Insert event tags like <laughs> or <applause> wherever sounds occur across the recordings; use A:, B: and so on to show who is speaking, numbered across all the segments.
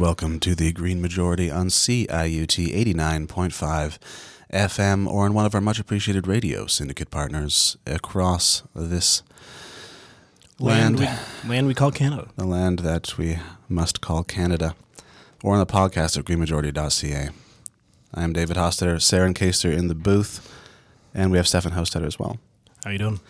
A: welcome to the Green Majority on CIUT 89.5 FM or on one of our much appreciated radio syndicate partners across this land,
B: land we, land we call Canada.
A: the land that we must call Canada, or on the podcast at greenmajority.ca. I am David Hostetter, Saren Caster in the booth, and we have Stefan Hostetter as well.
B: How you doing?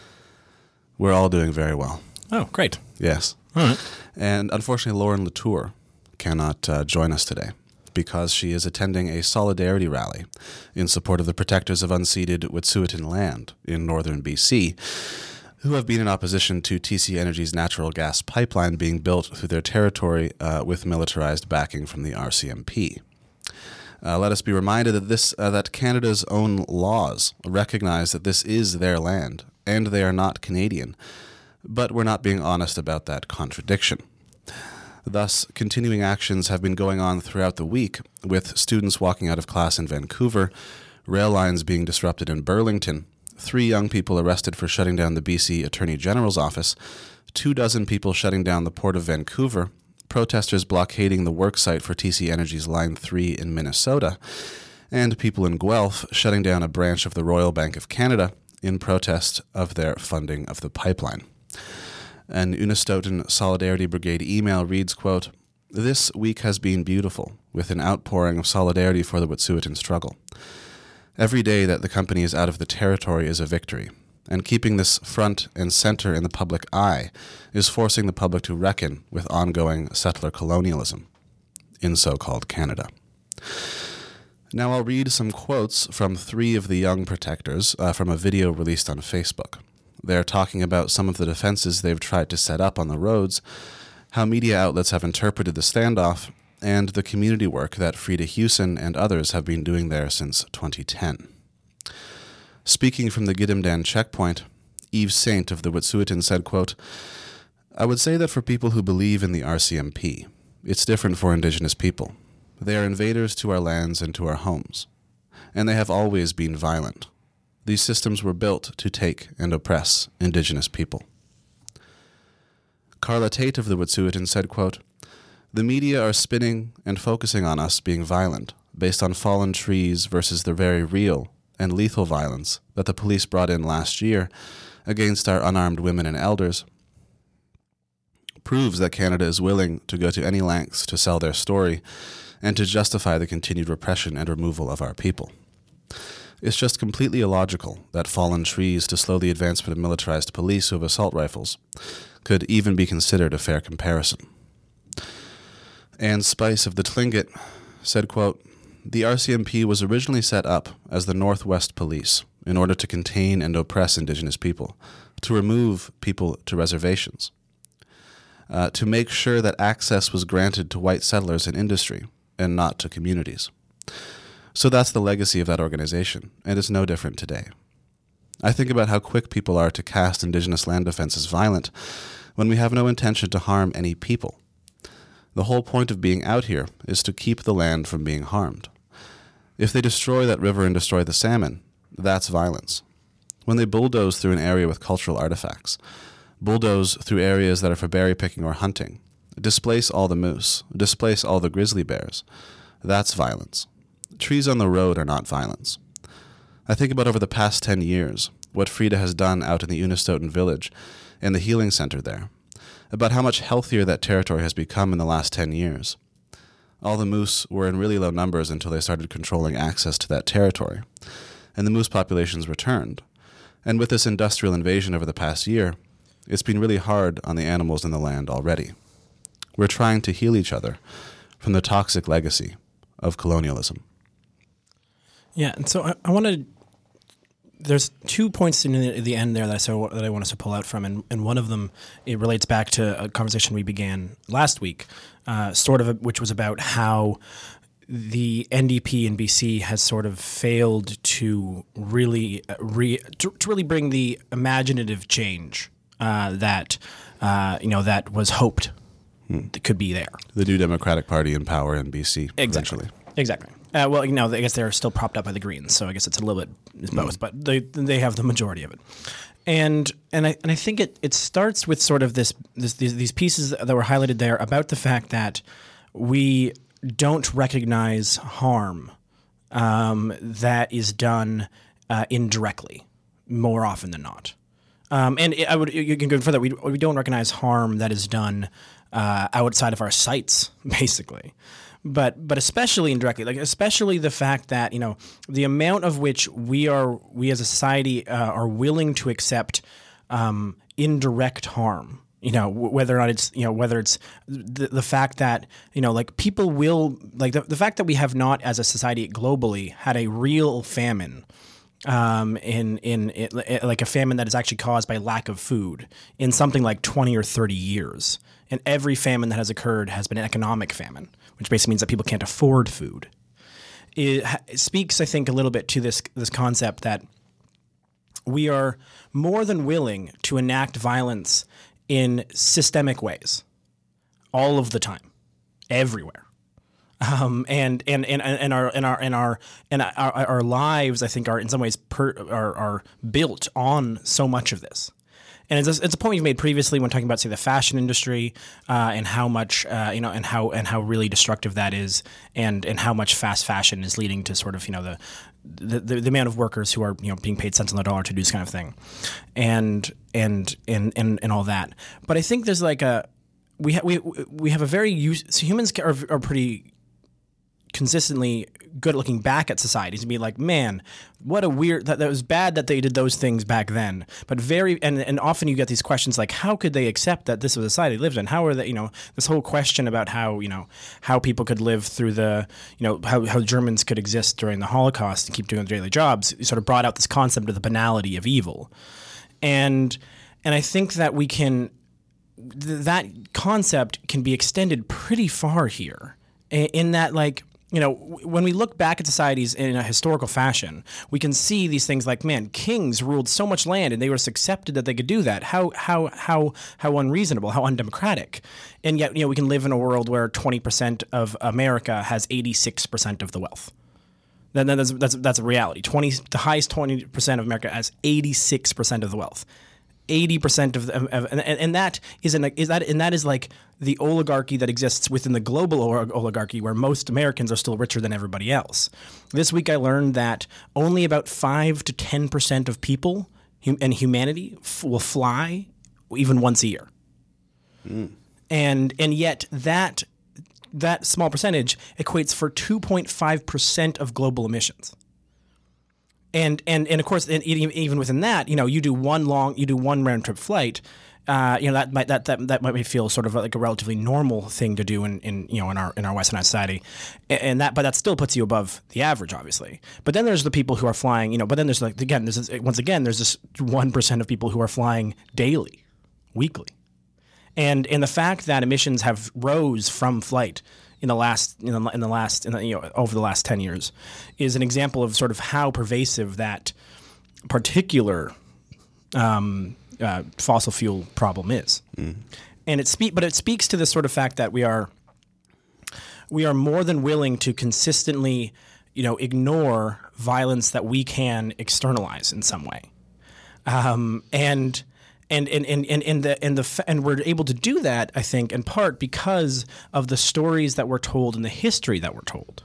A: We're all doing very well.
B: Oh, great.
A: Yes.
B: All right.
A: And unfortunately, Lauren Latour cannot uh, join us today because she is attending a solidarity rally in support of the protectors of unceded Wet'suwet'en land in northern BC, who have been in opposition to TC Energy's natural gas pipeline being built through their territory uh, with militarized backing from the RCMP. Uh, let us be reminded that this uh, that Canada's own laws recognize that this is their land and they are not Canadian, but we're not being honest about that contradiction. Thus, continuing actions have been going on throughout the week, with students walking out of class in Vancouver, rail lines being disrupted in Burlington, three young people arrested for shutting down the BC Attorney General's office, two dozen people shutting down the Port of Vancouver, protesters blockading the worksite for TC Energy's Line 3 in Minnesota, and people in Guelph shutting down a branch of the Royal Bank of Canada in protest of their funding of the pipeline. An Unistoten Solidarity Brigade email reads, quote, This week has been beautiful, with an outpouring of solidarity for the Wet'suwet'en struggle. Every day that the company is out of the territory is a victory, and keeping this front and center in the public eye is forcing the public to reckon with ongoing settler colonialism in so called Canada. Now I'll read some quotes from three of the young protectors uh, from a video released on Facebook. They're talking about some of the defenses they've tried to set up on the roads, how media outlets have interpreted the standoff, and the community work that Freda Huson and others have been doing there since 2010. Speaking from the Gidimt'en checkpoint, Eve Saint of the Wet'suwet'en said, quote, I would say that for people who believe in the RCMP, it's different for Indigenous people. They are invaders to our lands and to our homes, and they have always been violent. These systems were built to take and oppress Indigenous people. Karla Tait of the Wet'suwet'en said, quote, The media are spinning and focusing on us being violent, based on fallen trees versus the very real and lethal violence that the police brought in last year against our unarmed women and elders, proves that Canada is willing to go to any lengths to sell their story and to justify the continued repression and removal of our people. It's just completely illogical that fallen trees to slow the advancement of militarized police who have assault rifles could even be considered a fair comparison. Anne Spice of the Tlingit said, quote, The RCMP was originally set up as the Northwest Police in order to contain and oppress Indigenous people, to remove people to reservations, uh, to make sure that access was granted to white settlers and industry and not to communities. So that's the legacy of that organization, and it's no different today. I think about how quick people are to cast Indigenous land defense as violent when we have no intention to harm any people. The whole point of being out here is to keep the land from being harmed. If they destroy that river and destroy the salmon, that's violence. When they bulldoze through an area with cultural artifacts, bulldoze through areas that are for berry picking or hunting, displace all the moose, displace all the grizzly bears, that's violence. Trees on the road are not violence. I think about over the past 10 years, what Freda has done out in the Unistoten village and the healing center there, about how much healthier that territory has become in the last 10 years. All the moose were in really low numbers until they started controlling access to that territory, and the moose populations returned. And with this industrial invasion over the past year, it's been really hard on the animals in the land already. We're trying to heal each other from the toxic legacy of colonialism.
B: Yeah, and so I, I want to. There's two points in the, the end there that I saw that I want us to pull out from, and, and one of them it relates back to a conversation we began last week, uh, sort of, which was about how the NDP in BC has sort of failed to really uh, re, to, to really bring the imaginative change uh, that uh, you know that was hoped that could be there.
A: The new Democratic Party in power in BC
B: Exactly.
A: eventually.
B: Exactly. Uh, well, you know, I guess they're still propped up by the Greens, so I guess it's a little bit it's both, but they they have the majority of it. And and I and I think it, it starts with sort of this, this these, these pieces that were highlighted there about the fact that we don't recognize harm um, that is done uh, indirectly more often than not. Um, and I would you can go further. We, we don't recognize harm that is done uh, outside of our sights, <laughs> basically. But but especially indirectly, like especially the fact that you know the amount of which we are we as a society uh, are willing to accept um, indirect harm you know whether or not it's you know whether it's the, the fact that you know like people will like the, the fact that we have not as a society globally had a real famine um, in, in, in like a famine that is actually caused by lack of food in something like 20 or 30 years. And every famine that has occurred has been an economic famine which basically means that people can't afford food it, speaks i think a little bit to this this concept that we are more than willing to enact violence in systemic ways all of the time, everywhere. Um, and, and, and, and our and our and our and our, our lives, I think, are in some ways per, are, are built on so much of this. And it's a, it's a point you've made previously when talking about, say, the fashion industry uh, and how much uh, you know, and how and how really destructive that is, and and how much fast fashion is leading to sort of you know the the, the, the amount of workers who are you know being paid cents on the dollar to do this kind of thing, and and and and, and all that. But I think there's like a we ha- we we have a very use, so humans are, are pretty consistently good at looking back at societies and be like, man, what a weird that, that was bad that they did those things back then. But very and, and often you get these questions like, how could they accept that this was a society they lived in? How are they, you know, this whole question about how, you know, how people could live through the, you know, how, how Germans could exist during the Holocaust and keep doing their daily jobs sort of brought out this concept of the banality of evil. And and I think that we can th- that concept can be extended pretty far here in that like you know, when we look back at societies in a historical fashion, we can see these things like, man, kings ruled so much land and they were accepted that they could do that. How how how how unreasonable, how undemocratic. And yet, you know, we can live in a world where 20% of America has 86% of the wealth. Then that's that's that's a reality. 20 the highest 20% of America has 86% of the wealth. 80% of, the, of and, and that is an is that and that is like the oligarchy that exists within the global oligarchy where most Americans are still richer than everybody else. This week I learned that only about 5 to 10% of people and humanity f- will fly even once a year. Mm. And and yet that that small percentage equates for 2.5% of global emissions and and and of course, and even within that, you know, you do one long, you do one round trip flight. Uh, you know that might that, that that might feel sort of like a relatively normal thing to do in, in you know in our in our Western society, and that but that still puts you above the average, obviously. But then there's the people who are flying, you know. But then there's like again, there's this, once again there's this one percent of people who are flying daily, weekly, and and the fact that emissions have rose from flight in the last in the, in the last in the, you know over the last 10 years is an example of sort of how pervasive that particular um, uh, fossil fuel problem is. Mm. And it speak but it speaks to the sort of fact that we are we are more than willing to consistently you know ignore violence that we can externalize in some way. Um, and and and and and, and the and the and we're able to do that I think in part because of the stories that we're told and the history that we're told.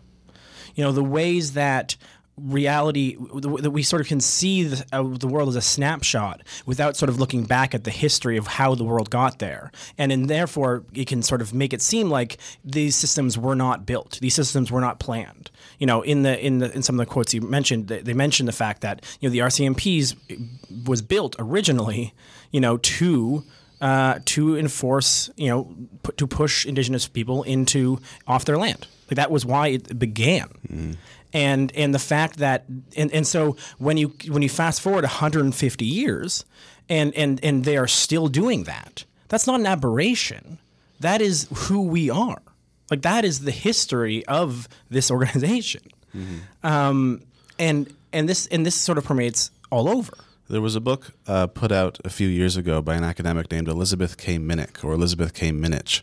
B: You know, the ways that reality that we sort of can see the, uh, the, world as a snapshot without sort of looking back at the history of how the world got there. And and therefore it can sort of make it seem like these systems were not built. These systems were not planned. You know in the in the in some of the quotes you mentioned they, they mentioned the fact that you know the RCMPs was built originally you know to uh, to enforce, you know, p- to push indigenous people into off their land. Like that was why it began. Mm and and the fact that and, and so when you when you fast forward 150 years and and and they are still doing that that's not an aberration that is who we are like that is the history of this organization mm-hmm. um, and and this and this sort of permeates all over
A: there was a book uh, put out a few years ago by an academic named Elizabeth K. Minnich, or Elizabeth K. Minnich,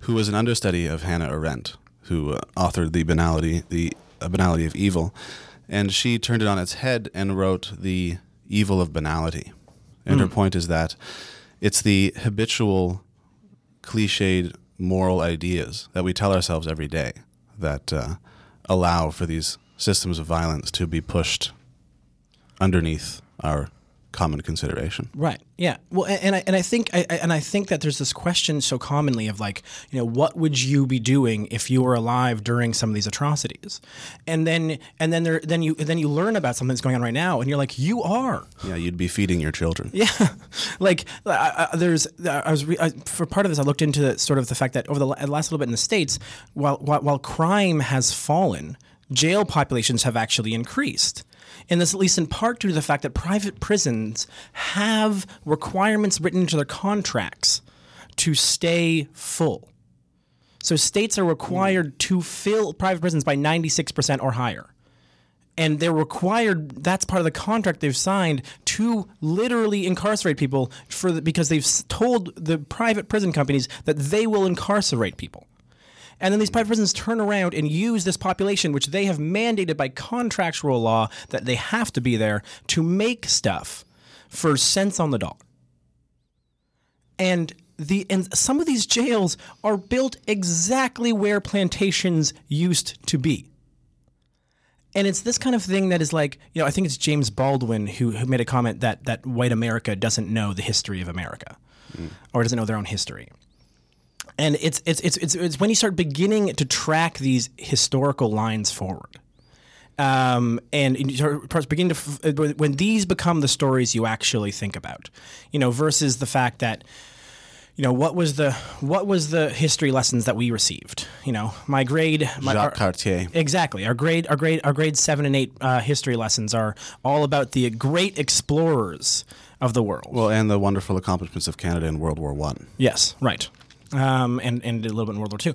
A: who was an understudy of Hannah Arendt, who uh, authored the banality, the a banality of evil, and she turned it on its head and wrote the evil of banality. And mm. her hmm. point is that it's the habitual, cliched moral ideas that we tell ourselves every day that uh, allow for these systems of violence to be pushed underneath our common consideration.
B: Right. Yeah. Well, and, and I and I think I, and I think that there's this question so commonly of like, you know, what would you be doing if you were alive during some of these atrocities? And then and then there then you then you learn about something that's going on right now, and you're like, you are.
A: Yeah, you'd be feeding your children.
B: Yeah, <laughs> like I, I, there's I was re, I, for part of this I looked into the, sort of the fact that over the last little bit in the states, while while, while crime has fallen, jail populations have actually increased. And this at least in part due to the fact that private prisons have requirements written into their contracts to stay full. So states are required hmm. to fill private prisons by 96% or higher. And they're required, that's part of the contract they've signed to literally incarcerate people for the, because they've told the private prison companies that they will incarcerate people. And then these private prisons turn around and use this population, which they have mandated by contractual law that they have to be there, to make stuff for cents on the dollar. And the and some of these jails are built exactly where plantations used to be. And it's this kind of thing that is like, you know, I think it's James Baldwin who, who made a comment that that white America doesn't know the history of America mm. or doesn't know their own history and it's, it's it's it's it's when you start beginning to track these historical lines forward. Um, and you start begin to when these become the stories you actually think about, you know, versus the fact that, you know, what was the what was the history lessons that we received? You know, my grade, my,
A: Jacques our, Cartier,
B: exactly. Our grade, our grade, our grade seven and eight uh, history lessons are all about the great explorers of the world.
A: Well, and the wonderful accomplishments of Canada in World War One.
B: Yes, right um, and and a little bit in World War II,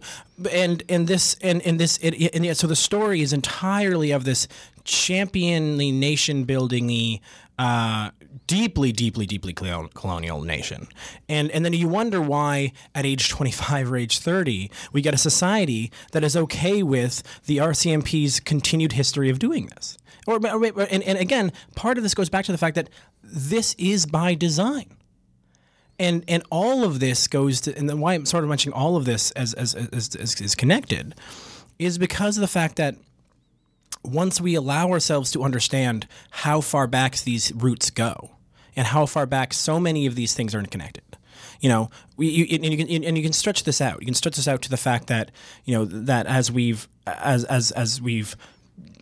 B: and and this and and this it, and yeah, so the story is entirely of this championly nation building uh, deeply, deeply, deeply colonial nation. And and then you wonder why at age 25 or age 30 we get a society that is okay with the RCMP's continued history of doing this. Or and, and again, part of this goes back to the fact that this is by design and and all of this goes to and then why I'm sort of mentioning all of this as as, as, as is connected is because of the fact that once we allow ourselves to understand how far back these roots go and how far back so many of these things are connected you know we, you, and you can and you can stretch this out. You can stretch this out to the fact that you know that as we've as as as we've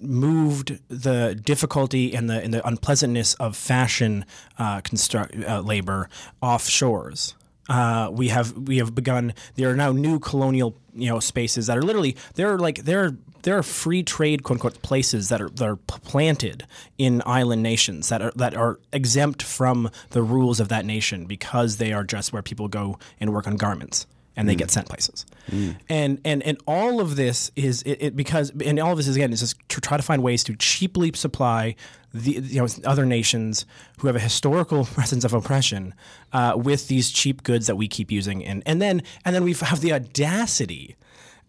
B: moved the difficulty and the and the unpleasantness of fashion uh, construct uh, labor offshores. Uh, we have we have begun. There are now new colonial you know spaces that are literally there are like there are there are free trade quote unquote places that are that are planted in island nations that are that are exempt from the rules of that nation because they are just where people go and work on garments and they mm. get sent places. Mm. And and and all of this is it, it, because and all of this is again is just to try to find ways to cheaply supply the you know other nations who have a historical <laughs> presence of oppression uh, with these cheap goods that we keep using and and then and then we have the audacity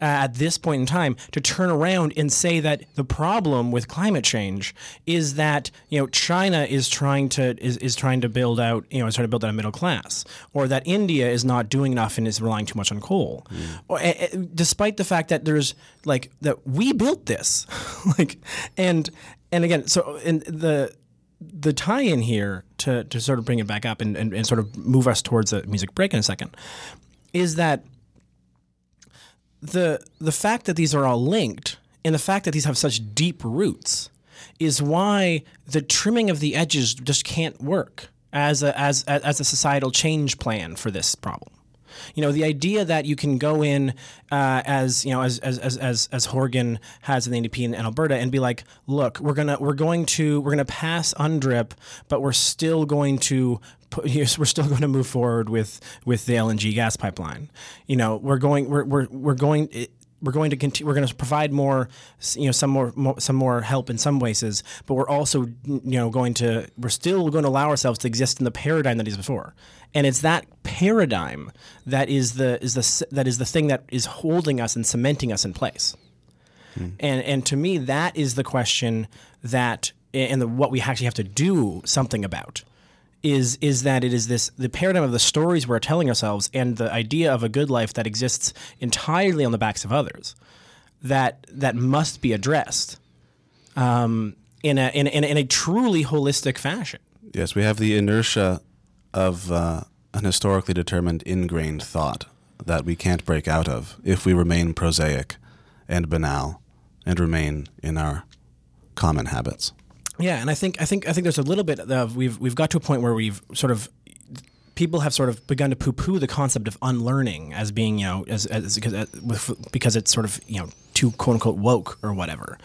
B: uh, at this point in time to turn around and say that the problem with climate change is that you know China is trying to is, is trying to build out you know is trying to build out a middle class, or that India is not doing enough and is relying too much on coal, mm. or, uh, despite the fact that there's like that we built this, <laughs> like and and again so in the the tie-in here to, to sort of bring it back up and, and, and sort of move us towards a music break in a second is that the the fact that these are all linked and the fact that these have such deep roots is why the trimming of the edges just can't work as a as as a societal change plan for this problem. You know, the idea that you can go in uh, as you know, as as as as, Horgan has in the NDP in, Alberta, and be like, look, we're gonna we're going to we're gonna pass UNDRIP, but we're still going to <laughs> we're still going to move forward with with the LNG gas pipeline. You know, we're going we're we're we're going we're going to continue, we're going to provide more you know some more, more, some more help in some places but we're also you know going to we're still going to allow ourselves to exist in the paradigm that is before and it's that paradigm that is the is the that is the thing that is holding us and cementing us in place hmm. and and to me that is the question that and the, what we actually have to do something about is is that it is this the paradigm of the stories we're telling ourselves and the idea of a good life that exists entirely on the backs of others that that must be addressed um, in, a, in, a, in a truly holistic fashion.
A: Yes, we have the inertia of uh, an historically determined ingrained thought that we can't break out of if we remain prosaic and banal and remain in our common habits.
B: Yeah, and I think I think I think there's a little bit of we've we've got to a point where we've sort of people have sort of begun to poo-poo the concept of unlearning as being you know as, as, as because it's sort of you know too quote unquote woke or whatever.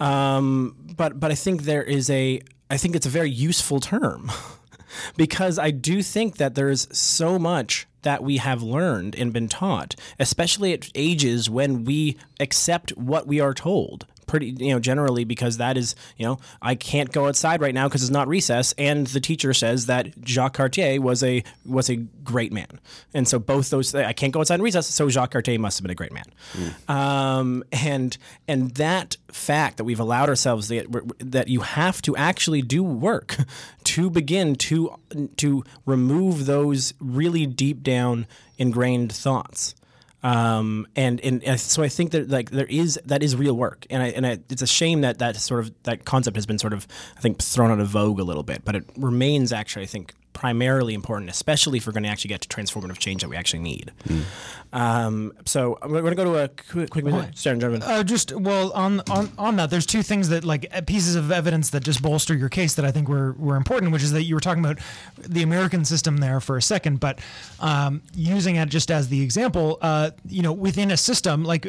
B: Um, but but I think there is a I think it's a very useful term <laughs> because I do think that there's so much that we have learned and been taught, especially at ages when we accept what we are told pretty you know generally because that is you know I can't go outside right now because it's not recess and the teacher says that Jacques Cartier was a was a great man and so both those I can't go outside in recess so Jacques Cartier must have been a great man mm. um, and and that fact that we've allowed ourselves that, that you have to actually do work <laughs> to begin to to remove those really deep down ingrained thoughts um, and, and so I think that like there is that is real work, and I, and I, it's a shame that that sort of that concept has been sort of I think thrown out of vogue a little bit, but it remains actually I think primarily important, especially if we're going to actually get to transformative change that we actually need. Mm. Um, so we're going to go to a quick, quick minute. Sharon
C: uh, just well on, on on that, there's two things that like pieces of evidence that just bolster your case that I think were were important, which is that you were talking about the American system there for a second, but um, using it just as the example, uh, you know, within a system like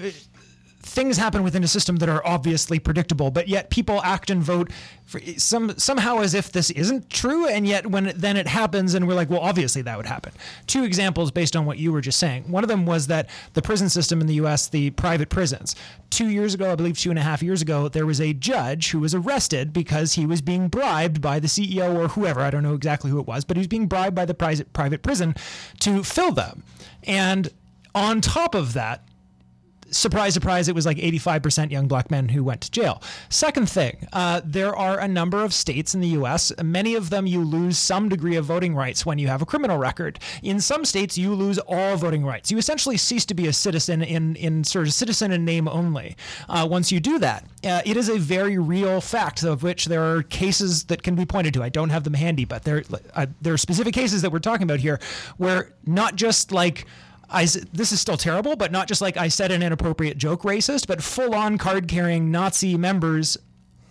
C: things happen within a system that are obviously predictable, but yet people act and vote for some somehow as if this isn't true, and yet when it, then it happens, and we're like, well, obviously that would happen. Two examples based on what you were just saying. One of them was that the prison system in the U.S., the private prisons. Two years ago, I believe two and a half years ago, there was a judge who was arrested because he was being bribed by the CEO or whoever. I don't know exactly who it was, but he was being bribed by the private private prison to fill them, and on top of that, surprise, surprise, it was like 85% young black men who went to jail. Second thing, uh, there are a number of states in the US, many of them you lose some degree of voting rights when you have a criminal record. In some states, you lose all voting rights. You essentially cease to be a citizen in, in sort of citizen in name only. Uh, once you do that, uh, it is a very real fact of which there are cases that can be pointed to. I don't have them handy, but there, uh, there are specific cases that we're talking about here where not just like I, this is still terrible, but not just like I said an inappropriate joke racist, but full on card carrying Nazi members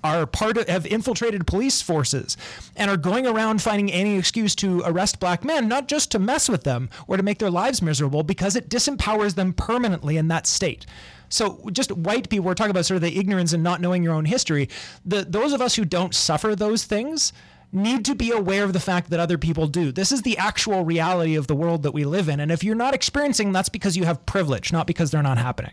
C: are part of have infiltrated police forces and are going around finding any excuse to arrest black men, not just to mess with them or to make their lives miserable, because it disempowers them permanently in that state. So just white people, we're talking about sort of the ignorance and not knowing your own history. The those of us who don't suffer those things need to be aware of the fact that other people do. This is the actual reality of the world that we live in. And if you're not experiencing, that's because you have privilege, not because they're not happening.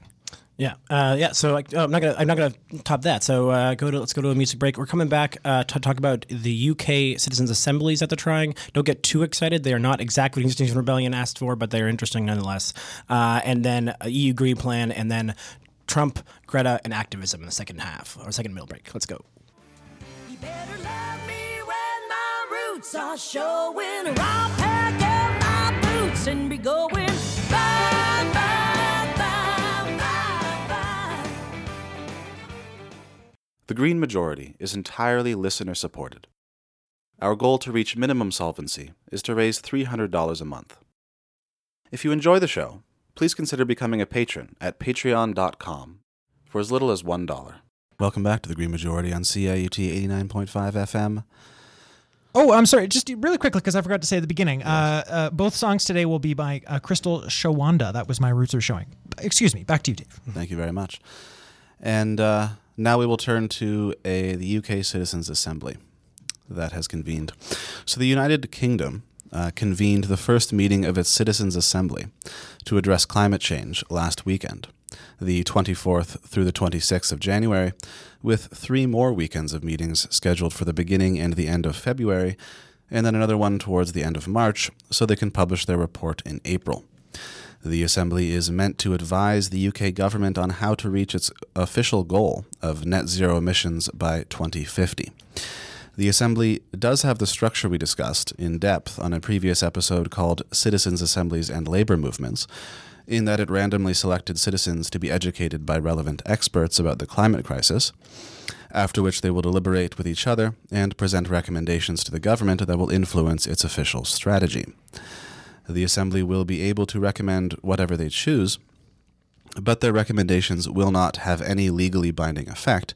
B: Yeah, uh, yeah. So like, oh, I'm not gonna, I'm not gonna top that. So uh, go to, let's go to a music break. We're coming back uh, to talk about the UK citizens' assemblies that they're trying. Don't get too excited. They are not exactly what Extinction Rebellion asked for, but they are interesting nonetheless. Uh, and then EU Green Plan, and then Trump, Greta, and activism in the second half or second middle break. Let's go boots are showing, or I'll pack up my boots and be going. Bye, bye,
A: bye, bye, The Green Majority is entirely listener supported. Our goal to reach minimum solvency is to raise $300 a month. If you enjoy the show, please consider becoming a patron at patreon.com for as little as $1. Welcome back to the Green Majority on CIUT 89.5 FM.
C: Oh, I'm sorry. Just really quickly, because I forgot to say at the beginning. Uh, uh, both songs today will be by uh, Crystal Shawanda. That was my roots are showing. Excuse me. Back to you, Dave.
A: Thank you very much. And uh, now we will turn to a the UK Citizens Assembly that has convened. So the United Kingdom uh, convened the first meeting of its Citizens Assembly to address climate change last weekend the 24th through the 26th of January, with three more weekends of meetings scheduled for the beginning and the end of February, and then another one towards the end of March, so they can publish their report in April. The Assembly is meant to advise the UK government on how to reach its official goal of net zero emissions by 2050. The Assembly does have the structure we discussed in depth on a previous episode called Citizens' Assemblies and Labor Movements, in that it randomly selected citizens to be educated by relevant experts about the climate crisis, after which they will deliberate with each other and present recommendations to the government that will influence its official strategy. The Assembly will be able to recommend whatever they choose, but their recommendations will not have any legally binding effect,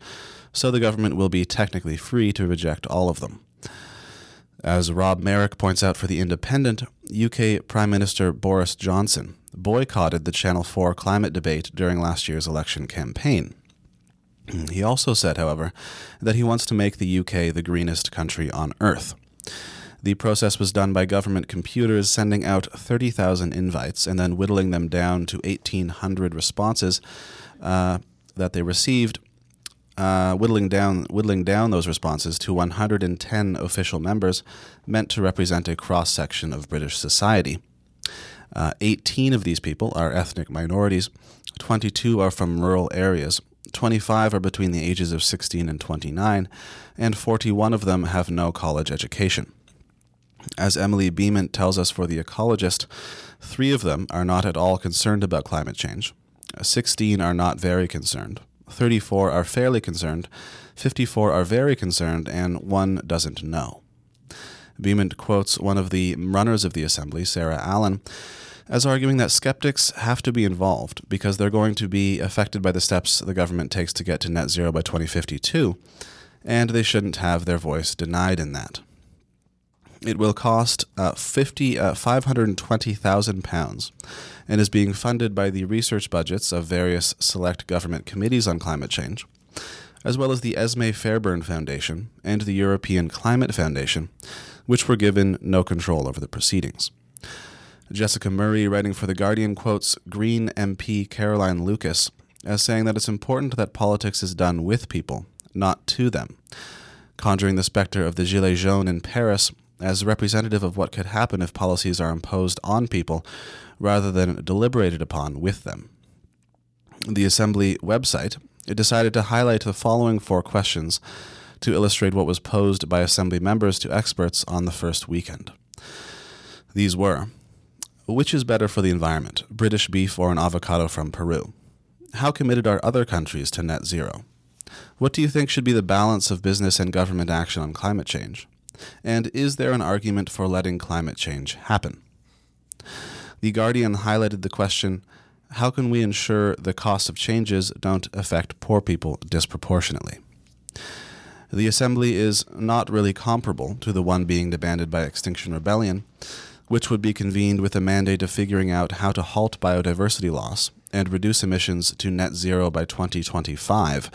A: so the government will be technically free to reject all of them. As Rob Merrick points out for The Independent, UK Prime Minister Boris Johnson boycotted the Channel 4 climate debate during last year's election campaign. He also said, however, that he wants to make the UK the greenest country on earth. The process was done by government computers sending out 30,000 invites and then whittling them down to 1,800 responses uh, that they received, uh, whittling down whittling down those responses to 110 official members, meant to represent a cross section of British society. Uh, 18 of these people are ethnic minorities, 22 are from rural areas, 25 are between the ages of 16 and 29, and 41 of them have no college education. As Emily Beament tells us for The Ecologist, three of them are not at all concerned about climate change, 16 are not very concerned, 34 are fairly concerned, 54 are very concerned, and one doesn't know. Beament quotes one of the runners of the assembly, Sarah Allan, as arguing that skeptics have to be involved because they're going to be affected by the steps the government takes to get to net zero by 2052, and they shouldn't have their voice denied in that. It will cost uh, 50, uh, 520,000 pounds and is being funded by the research budgets of various select government committees on climate change, as well as the Esmée Fairbairn Foundation and the European Climate Foundation, which were given no control over the proceedings. Jessica Murray, writing for The Guardian, quotes Green MP Caroline Lucas as saying that it's important that politics is done with people, not to them, conjuring the specter of the Gilets jaunes in Paris as representative of what could happen if policies are imposed on people rather than deliberated upon with them. The Assembly website it decided to highlight the following four questions to illustrate what was posed by Assembly members to experts on the first weekend. These were which is better for the environment, British beef or an avocado from Peru? How committed are other countries to net zero? What do you think should be the balance of business and government action on climate change? And is there an argument for letting climate change happen? The Guardian highlighted the question how can we ensure the costs of changes don't affect poor people disproportionately? The Assembly is not really comparable to the one being demanded by Extinction Rebellion, which would be convened with a mandate of figuring out how to halt biodiversity loss and reduce emissions to net zero by 2025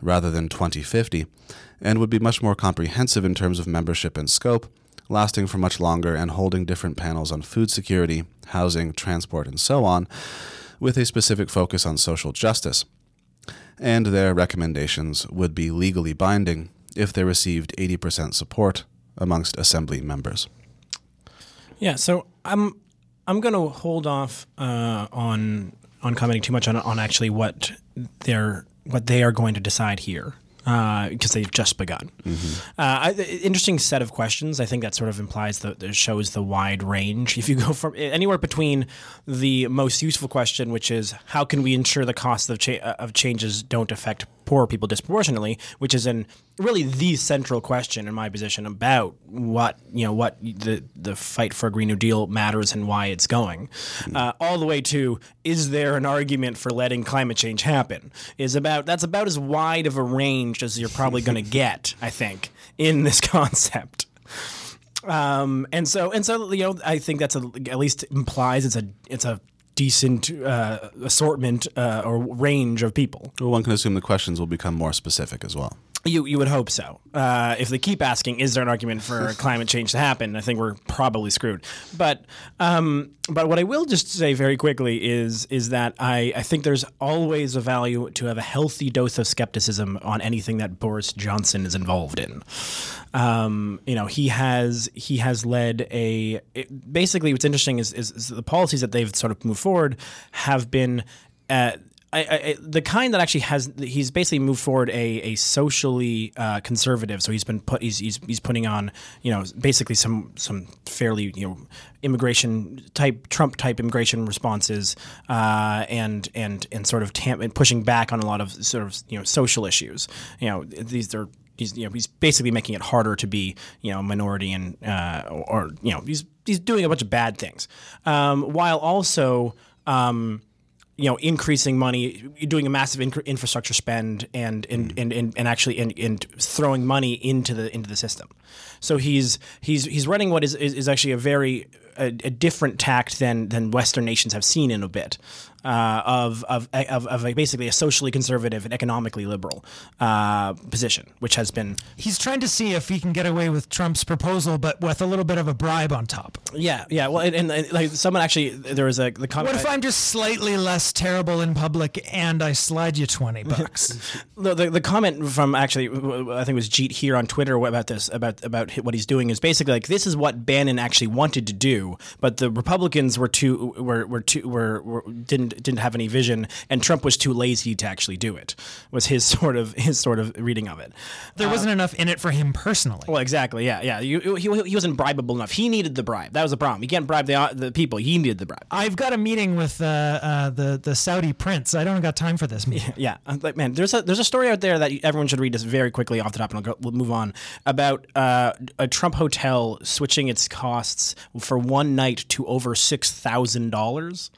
A: rather than 2050, and would be much more comprehensive in terms of membership and scope, lasting for much longer and holding different panels on food security, housing, transport, and so on, with a specific focus on social justice. And their recommendations would be legally binding if they received 80% support amongst Assembly members.
B: Yeah, so I'm I'm going to hold off uh, on on commenting too much on on actually what they're what they are going to decide here because uh, they've just begun. Mm-hmm. Uh, I, interesting set of questions. I think that sort of implies that shows the wide range. If you go from anywhere between the most useful question, which is how can we ensure the costs of cha- of changes don't affect poor people disproportionately, which is in really the central question in my position about what you know what the the fight for a Green New Deal matters and why it's going, mm-hmm. uh, all the way to is there an argument for letting climate change happen? Is about that's about as wide of a range as you're probably going <laughs> to get, I think, in this <laughs> concept. Um, and so and so you know I think that's a, at least implies it's a it's a decent uh, assortment uh, or range of people.
A: Well, one can assume the questions will become more specific as well.
B: You you would hope so. Uh, if they keep asking, is there an argument for <laughs> climate change to happen? I think we're probably screwed. But um, but what I will just say very quickly is is that I, I think there's always a value to have a healthy dose of skepticism on anything that Boris Johnson is involved in. Um, you know, he has he has led a it, basically what's interesting is, is, is the policies that they've sort of moved forward have been. At, I, I, the kind that actually has he's basically moved forward a, a socially uh, conservative. So he's been put he's, he's he's putting on you know basically some some fairly you know immigration type Trump type immigration responses uh, and and and sort of tam- and pushing back on a lot of sort of you know social issues. You know these are he's you know he's basically making it harder to be you know a minority and uh, or, or, you know he's he's doing a bunch of bad things um, while also. Um, you know, increasing money, doing a massive infrastructure spend, and and, mm. and, and, and actually and, and throwing money into the into the system. So he's he's he's running what is is, is actually a very a, a, different tact than than Western nations have seen in a bit uh, of, of, of, of a, basically a socially conservative and economically liberal uh, position, which has been.
C: He's trying to see if he can get away with Trump's proposal, but with a little bit of a bribe on top.
B: Yeah, yeah. Well, and, and like someone actually, there was a the
C: comment. What if I, am just slightly less terrible in public and I slide you twenty bucks? <laughs>
B: the, the, the comment from actually, I think it was Jeet Heer on Twitter about this about about what he's doing is basically like this is what Bannon actually wanted to do, but the Republicans were too were were too were, were didn't didn't have any vision, and Trump was too lazy to actually do it. Was his <laughs> sort of his sort of reading of it.
C: There wasn't uh, enough in it for him personally.
B: Well, exactly. Yeah, yeah. You, he, he wasn't bribable enough. He needed the bribe. That was the problem. He can't bribe the the people. He needed the bribe.
C: I've got a meeting with uh, uh, the the Saudi prince. I don't got time for this meeting.
B: Yeah, <laughs> yeah. like man, there's a there's a story out there that everyone should read. Just very quickly off the top, and I'll go, we'll move on about uh, a Trump hotel switching its costs for one night to over six thousand dollars,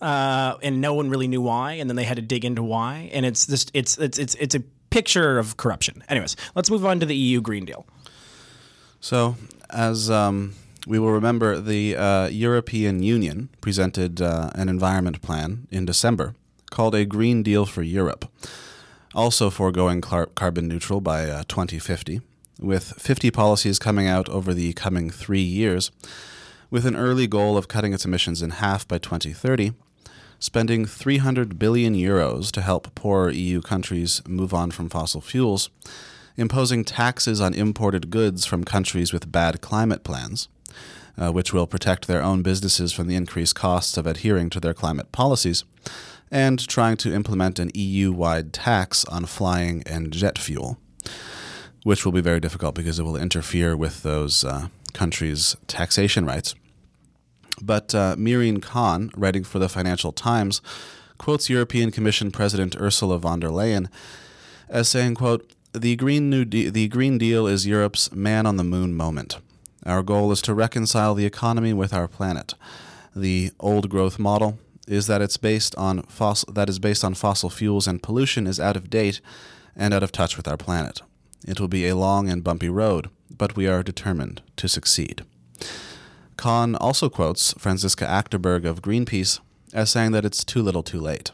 B: uh, and no one really knew why, and then they had to dig into why, and it's just it's it's it's it's a picture of corruption. Anyways, let's move on to the EU Green Deal.
A: So, as um, we will remember, the uh, European Union presented uh, an environment plan in December called a Green Deal for Europe, also foregoing car- carbon neutral by uh, 2050, with 50 policies coming out over the coming three years, with an early goal of cutting its emissions in half by 2030 spending 300 billion euros to help poorer EU countries move on from fossil fuels, imposing taxes on imported goods from countries with bad climate plans, uh, which will protect their own businesses from the increased costs of adhering to their climate policies, and trying to implement an EU wide tax on flying and jet fuel, which will be very difficult because it will interfere with those uh, countries' taxation rights. But uh, Mehreen Khan, writing for the Financial Times, quotes European Commission President Ursula von der Leyen as saying, quote, the Green, New De- the Green Deal is Europe's man on the moon moment. Our goal is to reconcile the economy with our planet. The old growth model is that it's based on fossil that is based on fossil fuels and pollution is out of date and out of touch with our planet. It will be a long and bumpy road, but we are determined to succeed. Khan also quotes Franziska Achterberg of Greenpeace as saying that it's too little too late.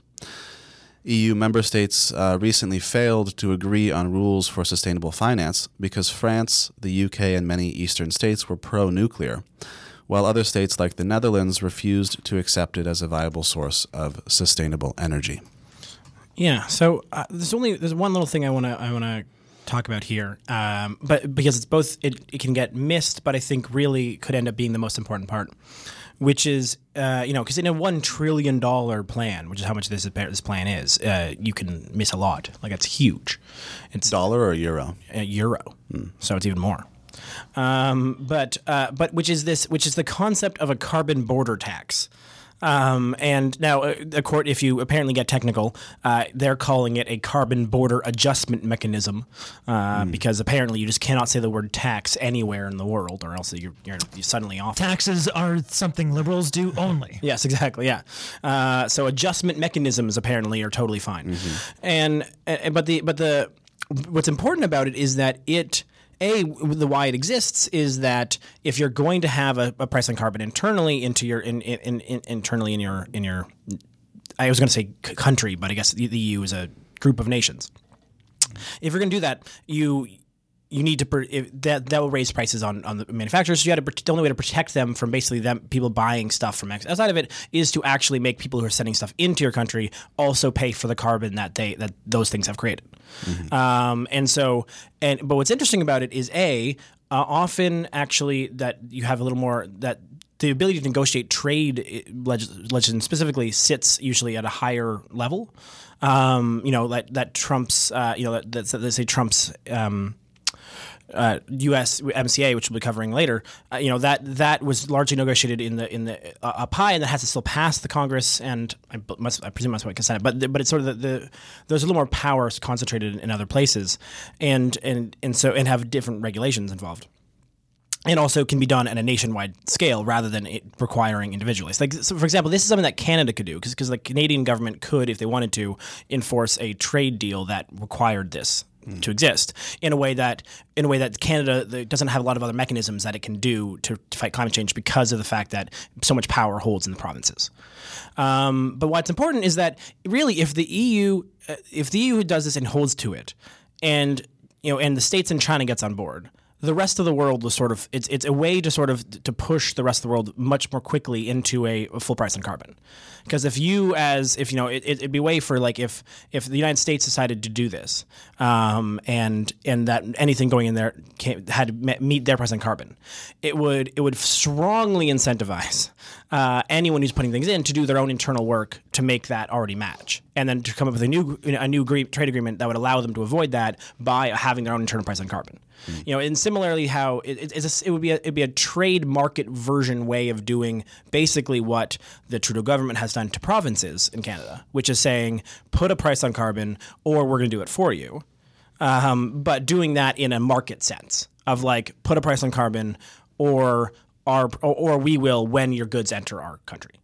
A: EU member states uh, recently failed to agree on rules for sustainable finance because France, the UK, and many eastern states were pro nuclear, while other states like the Netherlands refused to accept it as a viable source of sustainable energy.
B: Yeah, so uh, there's only there's one little thing I want to I want to talk about here, um, but because it's both, it, it can get missed, but I think really could end up being the most important part, which is uh, you know because in a one trillion dollar plan, which is how much this this plan is, uh, you can miss a lot. Like it's huge.
A: It's dollar or euro.
B: A euro. Hmm. So it's even more. Um, but uh, but which is this? Which is the concept of a carbon border tax. Um, and now, uh, the court, if you apparently get technical, uh, they're calling it a carbon border adjustment mechanism uh, mm. because apparently you just cannot say the word tax anywhere in the world, or else you're, you're, you're suddenly off.
C: Taxes are something liberals do only. <laughs>
B: yes, exactly. Yeah. Uh, so adjustment mechanisms apparently are totally fine. Mm-hmm. And, and but the but the what's important about it is that it a the why it exists is that if you're going to have a, a price on carbon internally into your in, in, in, internally in your in your I was going to say country, but I guess the, the EU is a group of nations. If you're going to do that, you you need to that that will raise prices on, on the manufacturers. So you had to the only way to protect them from basically them people buying stuff from outside of it is to actually make people who are sending stuff into your country also pay for the carbon that they that those things have created. Mm-hmm. Um, and so and but what's interesting about it is a uh, often actually that you have a little more that the ability to negotiate trade eh, leg- legislation specifically sits usually at a higher level. Um, you know that that Trump's uh, you know that, that let's say Trump's um, uh, USMCA, which we'll be covering later, uh, you know that that was largely negotiated in the in the uh, up high, and that has to still pass the Congress, and I must I presume must wait Senate, but but it's sort of the, the there's a little more power concentrated in other places, and and and so and have different regulations involved. And also can be done at a nationwide scale rather than requiring individuals. Like, so for example, this is something that Canada could do because the Canadian government could, if they wanted to, enforce a trade deal that required this to exist in a way that in a way that Canada doesn't have a lot of other mechanisms that it can do to, to fight climate change because of the fact that so much power holds in the provinces. Um, but what's important is that really, if the EU uh, if the EU does this and holds to it, and you know, and the states and China gets on board, the rest of the world was sort of it's it's a way to sort of to push the rest of the world much more quickly into a, full price on carbon. Because if you as if you know it, it'd be way for like if if the United States decided to do this um, and and that anything going in there came, had to meet their price on carbon it would it would strongly incentivize uh, anyone who's putting things in to do their own internal work to make that already match and then to come up with a new a new trade agreement that would allow them to avoid that by having their own internal price on carbon Mm. You know, and similarly, how it, a, it would be a, it'd be a trade market version way of doing basically what the Trudeau government has done to provinces in Canada, which is saying put a price on carbon, or we're going to do it for you. Um, but doing that in a market sense of like put a price on carbon, or or, or we will when your goods enter our country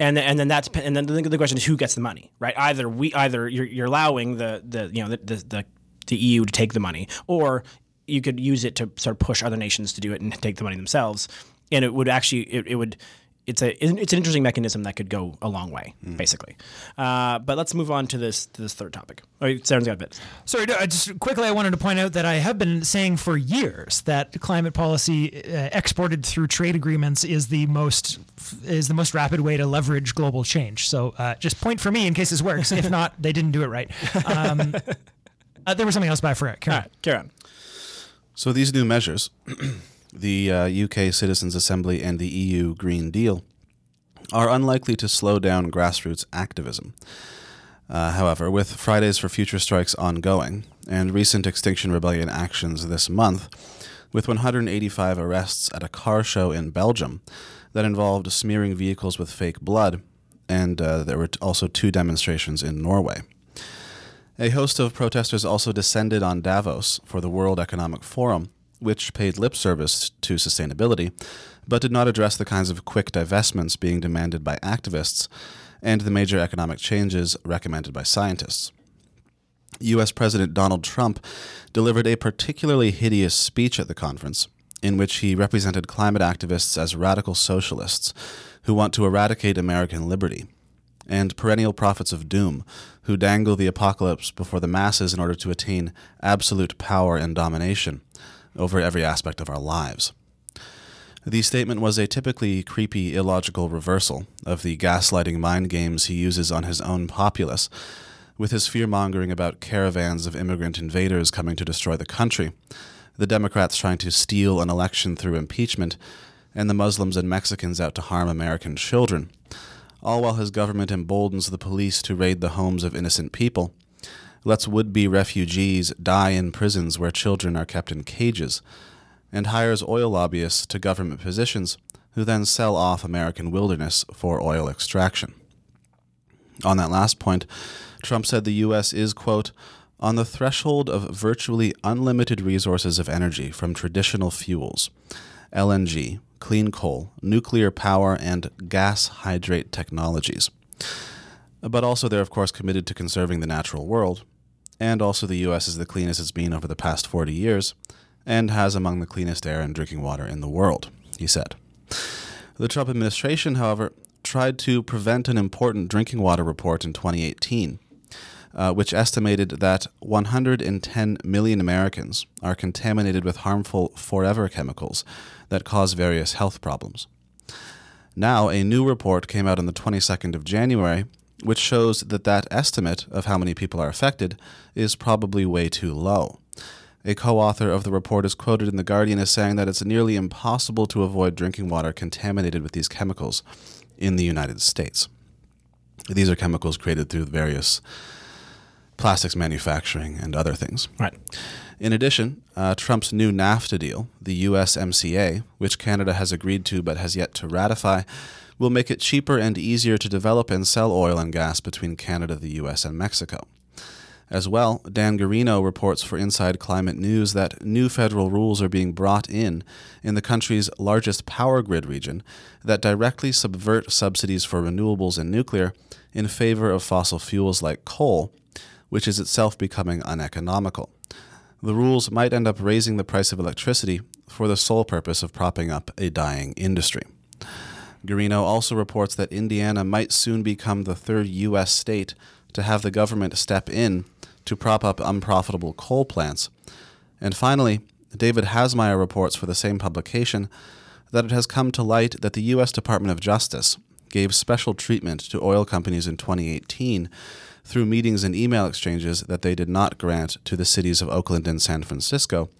B: and and then that's and then the question is who gets the money, right? Either we either you're, you're allowing the the you know the, the, the the EU to take the money, or you could use it to sort of push other nations to do it and take the money themselves. And it would actually, it, it would, it's a it's an interesting mechanism that could go a long way, mm. basically. Uh, but let's move on to this to this third topic. Oh, Sarah's got a bit.
C: Sorry, just quickly, I wanted to point out that I have been saying for years that climate policy uh, exported through trade agreements is the most is the most rapid way to leverage global change. So uh, just point for me in case this works. if not, they didn't do it right. Um, <laughs> uh, there was something else, but I forgot.
B: Karen. All right, Karen.
A: So these new measures, <clears throat> the uh, UK Citizens Assembly and the EU Green Deal, are unlikely to slow down grassroots activism. Uh, however, with Fridays for Future strikes ongoing and recent Extinction Rebellion actions this month, with 185 arrests at a car show in Belgium that involved smearing vehicles with fake blood, and uh, there were also two demonstrations in Norway. A host of protesters also descended on Davos for the World Economic Forum, which paid lip service to sustainability, but did not address the kinds of quick divestments being demanded by activists and the major economic changes recommended by scientists. US President Donald Trump delivered a particularly hideous speech at the conference, in which he represented climate activists as radical socialists who want to eradicate American liberty and perennial prophets of doom who dangle the apocalypse before the masses in order to attain absolute power and domination over every aspect of our lives. The statement was a typically creepy, illogical reversal of the gaslighting mind games he uses on his own populace, with his fear mongering about caravans of immigrant invaders coming to destroy the country, the Democrats trying to steal an election through impeachment, and the Muslims and Mexicans out to harm American children all while his government emboldens the police to raid the homes of innocent people, lets would be refugees die in prisons where children are kept in cages, and hires oil lobbyists to government positions who then sell off American wilderness for oil extraction. On that last point, Trump said the U.S. is, quote, on the threshold of virtually unlimited resources of energy from traditional fuels, LNG, clean coal, nuclear power, and gas hydrate technologies. But also, they're of course committed to conserving the natural world, and also the U.S. is the cleanest it's been over the past 40 years, and has among the cleanest air and drinking water in the world, he said. The Trump administration, however, tried to prevent an important drinking water report in 2018 uh, which estimated that 110 million Americans are contaminated with harmful forever chemicals that cause various health problems. Now, a new report came out on the 22nd of January, which shows that that estimate of how many people are affected is probably way too low. A co author of the report is quoted in The Guardian as saying that it's nearly impossible to avoid drinking water contaminated with these chemicals in the United States. These are chemicals created through various plastics manufacturing and other things.
B: Right.
A: In addition, uh, Trump's new NAFTA deal, the USMCA, which Canada has agreed to but has yet to ratify, will make it cheaper and easier to develop and sell oil and gas between Canada, the US, and Mexico. As well, Dan Gearino reports for Inside Climate News that new federal rules are being brought in in the country's largest power grid region that directly subvert subsidies for renewables and nuclear in favor of fossil fuels like coal, which is itself becoming uneconomical. The rules might end up raising the price of electricity for the sole purpose of propping up a dying industry. Gearino also reports that Indiana might soon become the third U.S. state to have the government step in to prop up unprofitable coal plants. And finally, David Hasemyer reports for the same publication that it has come to light that the U.S. Department of Justice gave special treatment to oil companies in 2018 through meetings and email exchanges that they did not grant to the cities of Oakland and San Francisco,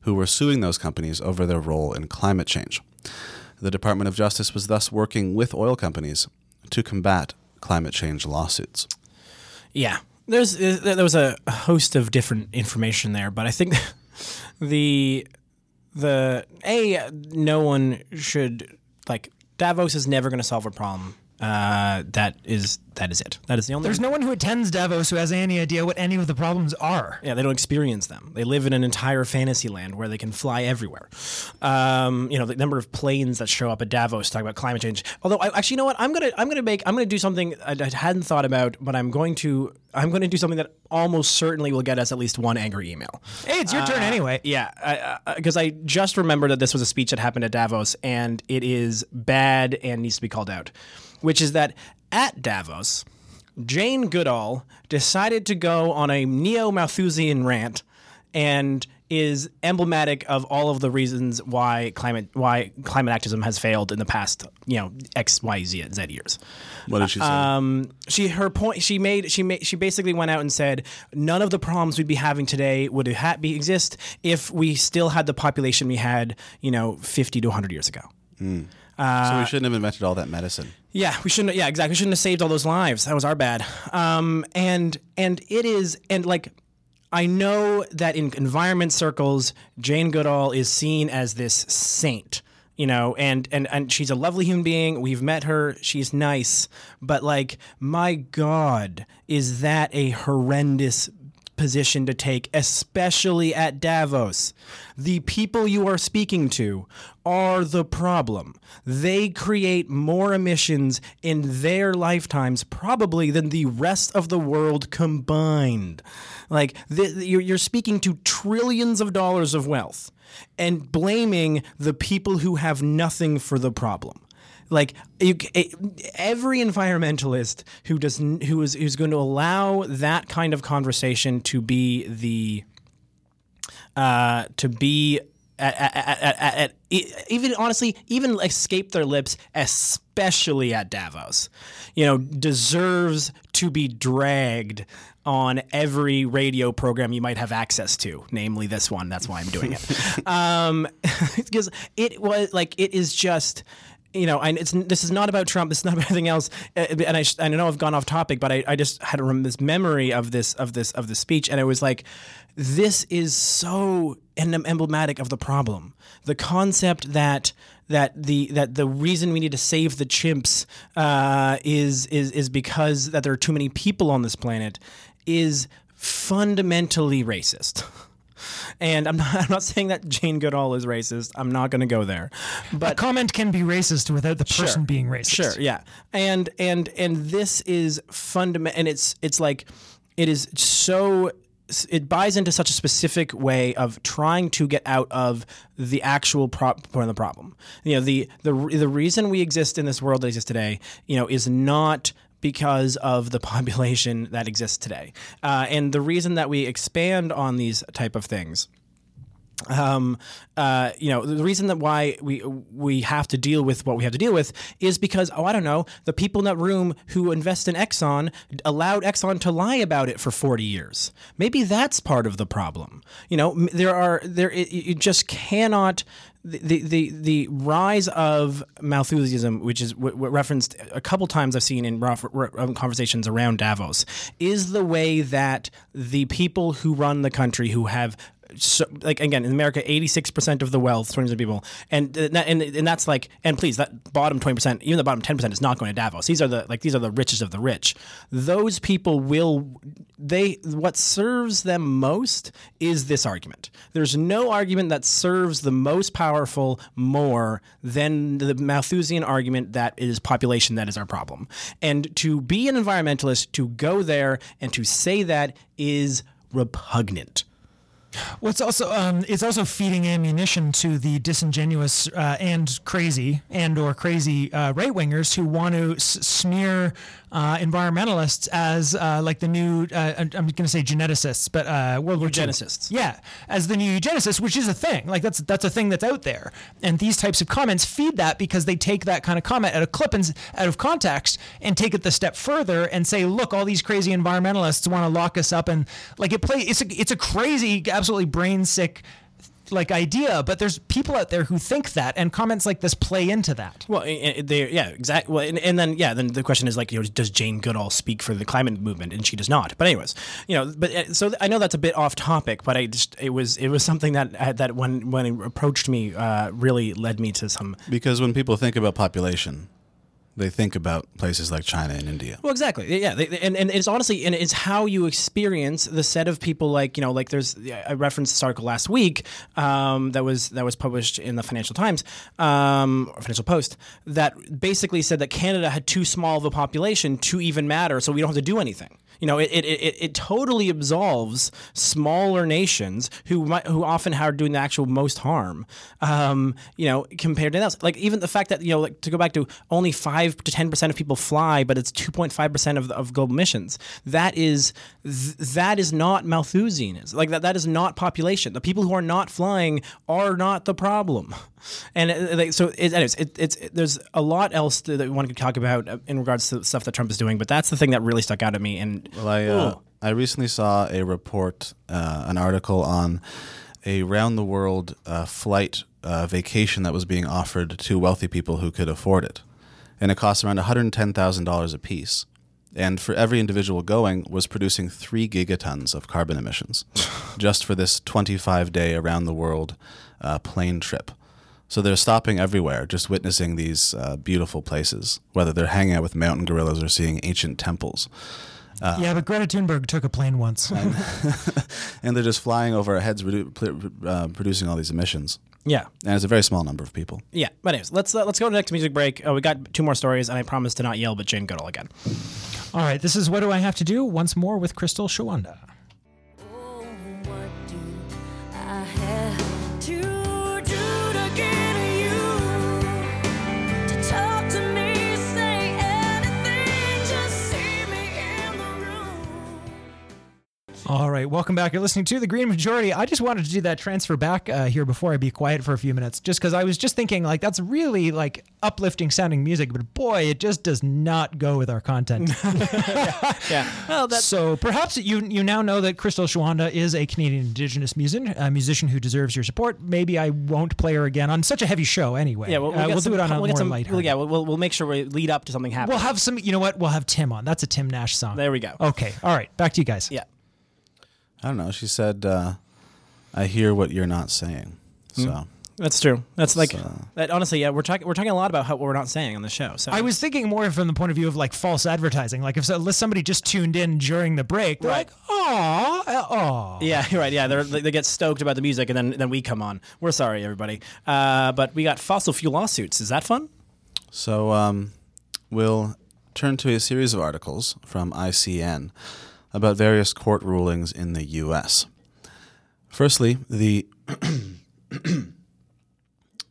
A: who were suing those companies over their role in climate change. The Department of Justice was thus working with oil companies to combat climate change lawsuits.
B: Yeah, there's uh, there was a host of different information there, but I think <laughs> the the a no one should like Davos is never going to solve a problem. Uh, that is that is it. That is the only.
C: There's no one who attends Davos who has any idea what any of the problems are.
B: Yeah, they don't experience them. They live in an entire fantasy land where they can fly everywhere. Um, you know, the number of planes that show up at Davos talking about climate change. Although, I, actually, you know what? I'm gonna I'm gonna make I'm gonna do something I, I hadn't thought about, but I'm going to I'm going to do something that almost certainly will get us at least one angry email.
C: Hey, it's your turn anyway.
B: Yeah, because I, I, just remembered that this was a speech that happened at Davos, and it is bad and needs to be called out. Which is that at Davos, Jane Goodall decided to go on a neo Malthusian rant and is emblematic of all of the reasons why climate why climate activism has failed in the past you know x y z z years.
A: What did she say?
B: Um, she her point she made she made she basically went out and said none of the problems we'd be having today would ha- be exist if we still had the population we had you know 50 to 100 years ago.
A: So we shouldn't have invented all that medicine.
B: Yeah, we shouldn't. Yeah, exactly. We shouldn't have saved all those lives. That was our bad. Um, and and it is and like I know that in environment circles, Jane Goodall is seen as this saint. You know, and, and and she's a lovely human being. We've met her. She's nice, but like, my God, is that a horrendous position to take, especially at Davos. The people you are speaking to are the problem. They create more emissions in their lifetimes, probably, than the rest of the world combined. Like, you're speaking to trillions of dollars of wealth and blaming the people who have nothing for the problem like you, it, every environmentalist who does who is who's going to allow that kind of conversation to be the uh, to be at, at, at, at, at even honestly even escape their lips especially at Davos you know deserves to be dragged on every radio program you might have access to namely this one that's why I'm doing it. <laughs> Um, <laughs> because it was like it is just you know, and it's this is not about Trump. This is not about anything else. Uh, And I, I know I've gone off topic, but I, I just had a, this memory of this of this of the speech, and it was like, this is so emblematic of the problem. The concept that that the that the reason we need to save the chimps uh, is is is because that there are too many people on this planet is fundamentally racist. <laughs> And I'm <laughs> not, I'm not saying that Jane Goodall is racist. I'm not going to go there. But
C: A comment can be racist without the person being racist.
B: Sure, yeah. And and and this is fundamental and it's it's like it is so it buys into such a specific way of trying to get out of the actual part of the problem. You know, the the the reason we exist in this world that exists today, you know, is not because of the <laughs> population that exists today. Uh, and the reason that we expand on these type of things um, uh, you know, the reason that why we we have to deal with what we have to deal with is because oh, I don't know, the people in that room who invest in Exxon allowed Exxon to lie about it for forty years. Maybe that's part of the problem. You know, there are there it, you just cannot. The, the the rise of Malthusianism, which is w- w- referenced a couple times I've seen in r- um, conversations around Davos, is the way that the people who run the country, who have so, like again in America, eighty six percent of the wealth, twenty percent people, and and and that's like, and please, that bottom twenty percent, even the bottom ten percent, is not going to Davos. These are the like these are the richest of the rich. Those people will they what serves them most is this argument. There's no argument that serves the most powerful more than the Malthusian argument that it is population that is our problem. And to be an environmentalist, to go there and to say that is repugnant.
C: Well, it's also um, it's also feeding ammunition to the disingenuous uh, and crazy and or crazy uh, right wingers who want to s- smear uh, environmentalists as uh, like the new uh, I'm going to say geneticists, but uh, World War II.
B: Eugenicists.
C: Yeah, as the new eugenicists, which is a thing. Like that's that's a thing that's out there, and these types of comments feed that because they take that kind of comment out of clip and out of context and take it the step further and say, look, all these crazy environmentalists want to lock us up and like it play. It's a it's a crazy, absolutely brain sick. Like idea, but there's people out there who think that, and comments like this play into that.
B: Well, i- i- they yeah, exactly. Well, and, and then yeah, then the question is like, you know, does Jane Goodall speak for the climate movement? And she does not. But anyways, you know, but uh, so I know that's a bit off topic, but I just it was it was something that uh, that when when it approached me uh, really led me to some.
A: Because when people think about population, they think about places like China and India.
B: Well, exactly. Yeah, and and it's honestly and it's how you experience the set of people like you know like there's I referenced this article last week um, that was that was published in the Financial Times um, or Financial Post that basically said that Canada had too small of a population to even matter, so we don't have to do anything. You know, it, it, it, it totally absolves smaller nations who might, who often are doing the actual most harm. Um, you know, compared to else. Like even the fact that you know, like to go back to only five to ten percent of people fly, but it's two point five percent of of global emissions. That is th- that is not Malthusianism. Like that that is not population. The people who are not flying are not the problem. And uh, like, so, it, anyways, it, it's it, there's a lot else that that one could talk about uh, in regards to stuff that Trump is doing, but that's the thing that really stuck out at me. And
A: Well, I uh, I recently saw a report, uh, an article on a round the world uh, flight uh, vacation that was being offered to wealthy people who could afford it, and it cost around one hundred ten thousand dollars a piece. And for every individual going, was producing three gigatons of carbon emissions, <laughs> just for this twenty-five day around the world uh, plane trip. So they're stopping everywhere, just witnessing these uh, beautiful places, whether they're hanging out with mountain gorillas or seeing ancient temples.
C: yeah, but Greta Thunberg took a plane once. <laughs> <laughs>
A: and they're just flying over our heads, redu- pl- uh, producing all these emissions.
B: yeah,
A: And it's a very small number of people.
B: yeah. But anyways, let's uh, let's go to the next music break. Uh, we got two more stories, and I promise to not yell, but Jane Goodall again.
C: All right, this is what do I have to do once more with Crystal Shawanda. All right, welcome back. You're listening to the Green Majority. I just wanted to do that transfer back uh, here before I be quiet for a few minutes, just because I was just thinking like that's really like uplifting sounding music, but boy, it just does not go with our content. <laughs>
B: Yeah. Well, that's
C: so perhaps you you now know that Crystal Shawanda is a Canadian Indigenous musician, a musician who deserves your support. Maybe I won't play her again on such a heavy show anyway.
B: yeah. We'll, we'll,
C: Uh, we'll
B: some,
C: do it on a
B: we'll
C: more
B: get some,
C: lighthearted.
B: well, yeah. We'll, we'll, we'll make sure we lead up to something happening.
C: We'll have some. You know what? We'll have Tim on. That's a Tim Nash song.
B: there we go.
C: Okay. All right. Back to you guys.
B: Yeah.
A: I don't know. She said, uh, "I hear what you're not saying." So
B: That's true. That's like
A: So-
B: that. Honestly, yeah, we're talking we're talking a lot about how, what we're not saying on the show. So
C: I was thinking more from the point of view of like false advertising. Like if so, unless somebody just tuned in during the break, they're
B: Right.
C: like, "Oh, oh."
B: Yeah, you're <laughs> right. Yeah, they're, they get stoked about the music, and then then we come on. We're sorry, everybody. Uh, but we got fossil fuel lawsuits. Is that fun?
A: So um, we'll turn to a series of articles from ICN about various court rulings in the U.S. Firstly, the <clears throat>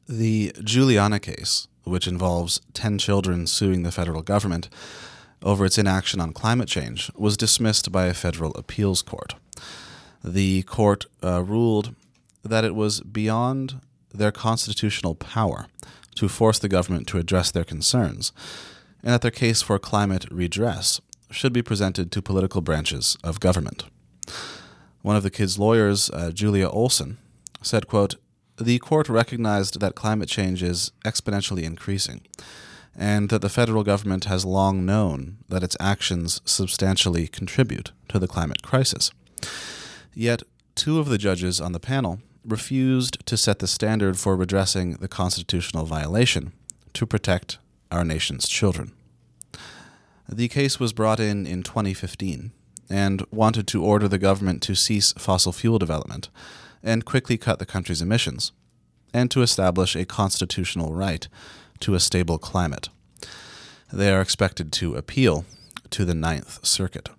A: the Juliana case, which involves ten children suing the federal government over its inaction on climate change, was dismissed by a federal appeals court. The court uh, ruled that it was beyond their constitutional power to force the government to address their concerns, and that their case for climate redress should be presented to political branches of government. One of the kids' lawyers, uh, Julia Olson, said, quote, The court recognized that climate change is exponentially increasing, and that the federal government has long known that its actions substantially contribute to the climate crisis. Yet, two of the judges on the panel refused to set the standard for redressing the constitutional violation to protect our nation's children. The case was brought in in 2015 and wanted to order the government to cease fossil fuel development and quickly cut the country's emissions, and to establish a constitutional right to a stable climate. They are expected to appeal to the Ninth Circuit.